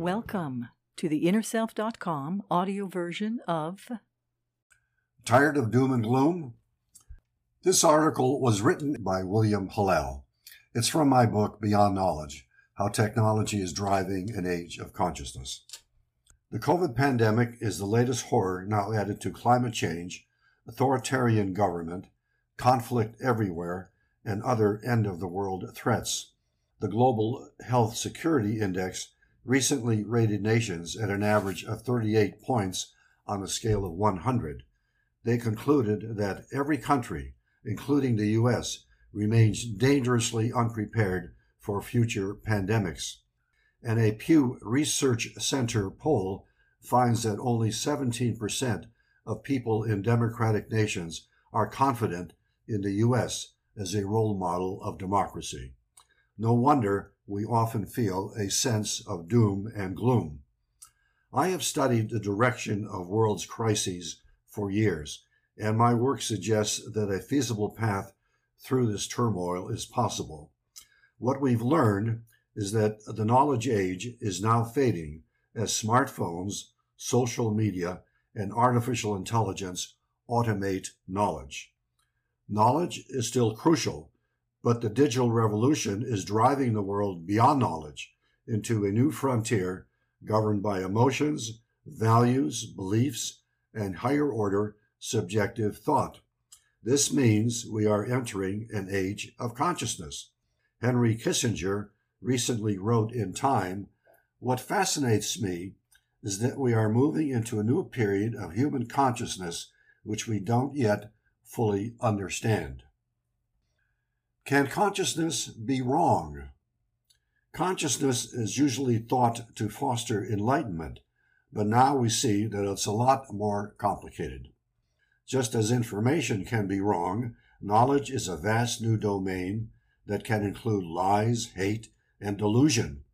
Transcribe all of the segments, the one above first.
Welcome to the InnerSelf.com audio version of Tired of doom and gloom? This article was written by William Halal. It's from my book, Beyond Knowledge How Technology is Driving an Age of Consciousness. The COVID pandemic is the latest horror now added to climate change, authoritarian government, conflict everywhere, and other end of the world threats. The Global Health Security Index recently rated nations at an average of 38 points on a scale of 100. They concluded that every country, including the U.S., remains dangerously unprepared for future pandemics. And a Pew Research Center poll finds that only 17% of people in democratic nations are confident in the U.S. as a role model of democracy. No wonder we often feel a sense of doom and gloom. I have studied the direction of world's crises for years, and my work suggests that a feasible path through this turmoil is possible. What we've learned is that the knowledge age is now fading as smartphones, social media, and artificial intelligence automate knowledge. Knowledge is still crucial but the digital revolution is driving the world beyond knowledge into a new frontier governed by emotions, values, beliefs, and higher order subjective thought. This means we are entering an age of consciousness. Henry Kissinger recently wrote in Time What fascinates me is that we are moving into a new period of human consciousness which we don't yet fully understand. Can consciousness be wrong? Consciousness is usually thought to foster enlightenment, but now we see that it's a lot more complicated. Just as information can be wrong, knowledge is a vast new domain that can include lies, hate, and delusion.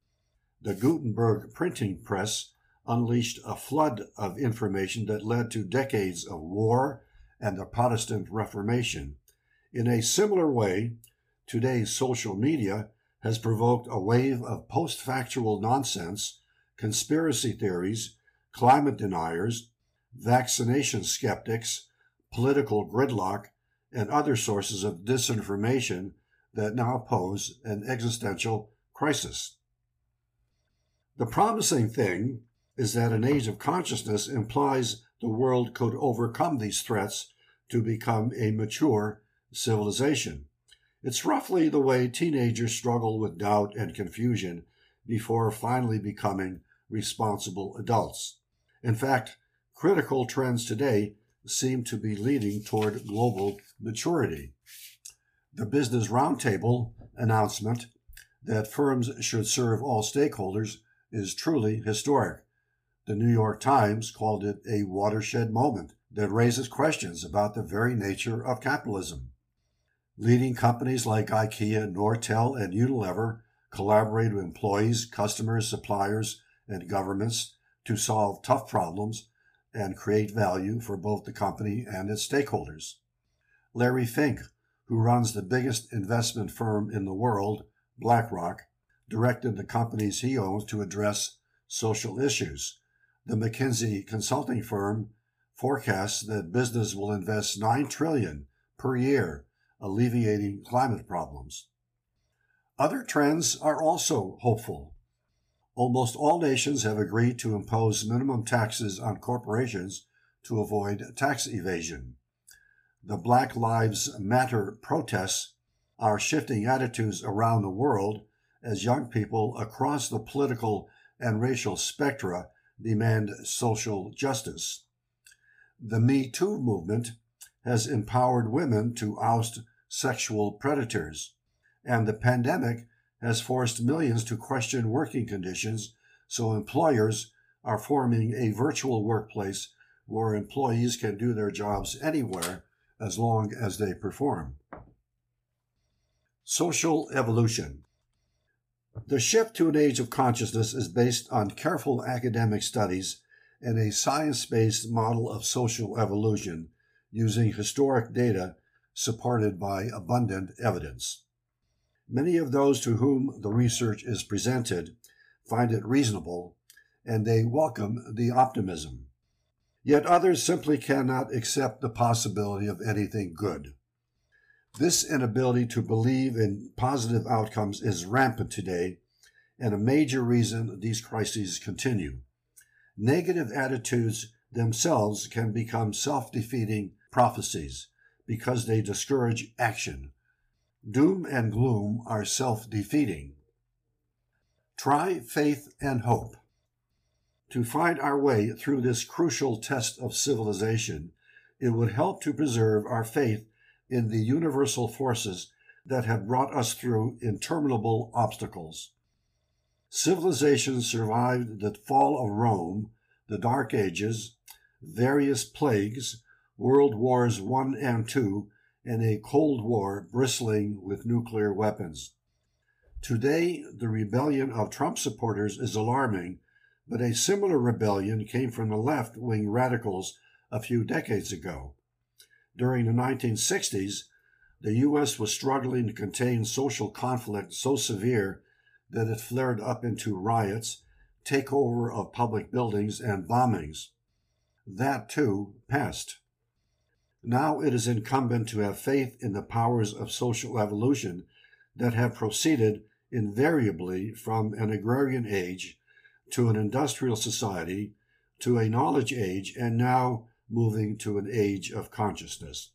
The Gutenberg printing press unleashed a flood of information that led to decades of war and the Protestant Reformation. In a similar way, today's social media has provoked a wave of post factual nonsense, conspiracy theories, climate deniers, vaccination skeptics, political gridlock, and other sources of disinformation that now pose an existential crisis. The promising thing is that an age of consciousness implies the world could overcome these threats to become a mature civilization. It's roughly the way teenagers struggle with doubt and confusion before finally becoming responsible adults. In fact, critical trends today seem to be leading toward global maturity. The Business Roundtable announcement that firms should serve all stakeholders is truly historic. The New York Times called it a watershed moment that raises questions about the very nature of capitalism. Leading companies like IKEA, Nortel, and Unilever collaborate with employees, customers, suppliers, and governments to solve tough problems and create value for both the company and its stakeholders. Larry Fink, who runs the biggest investment firm in the world, BlackRock, directed the companies he owns to address social issues. The McKinsey consulting firm forecasts that business will invest 9 trillion per year alleviating climate problems. Other trends are also hopeful. Almost all nations have agreed to impose minimum taxes on corporations to avoid tax evasion. The Black Lives Matter protests are shifting attitudes around the world as young people across the political and racial spectra demand social justice. The Me Too movement has empowered women to oust sexual predators, and the pandemic has forced millions to question working conditions, so employers are forming a virtual workplace where employees can do their jobs anywhere as long as they perform. Social evolution. The shift to an age of consciousness is based on careful academic studies and a science based model of social evolution using historic data supported by abundant evidence. Many of those to whom the research is presented find it reasonable and they welcome the optimism. Yet others simply cannot accept the possibility of anything good. This inability to believe in positive outcomes is rampant today and a major reason these crises continue. Negative attitudes themselves can become self defeating prophecies because they discourage action. Doom and gloom are self defeating. Try faith and hope. To find our way through this crucial test of civilization, it would help to preserve our faith in the universal forces that have brought us through interminable obstacles. Civilization survived the fall of Rome, the Dark Ages, various plagues, World Wars I and II, and a Cold War bristling with nuclear weapons. Today, the rebellion of Trump supporters is alarming, but a similar rebellion came from the left wing radicals a few decades ago. During the 1960s, the U.S. was struggling to contain social conflict so severe that it flared up into riots, takeover of public buildings, and bombings. That too passed. Now it is incumbent to have faith in the powers of social evolution that have proceeded invariably from an agrarian age to an industrial society to a knowledge age and now moving to an age of consciousness.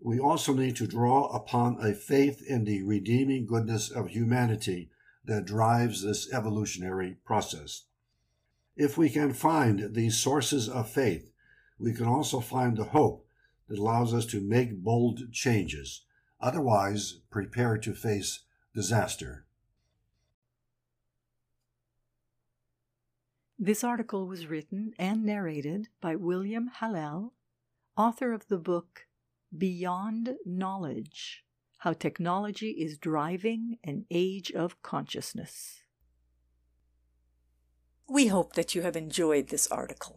We also need to draw upon a faith in the redeeming goodness of humanity that drives this evolutionary process. If we can find these sources of faith, we can also find the hope that allows us to make bold changes. Otherwise, prepare to face disaster. This article was written and narrated by William Halal, author of the book Beyond Knowledge How Technology is Driving an Age of Consciousness. We hope that you have enjoyed this article.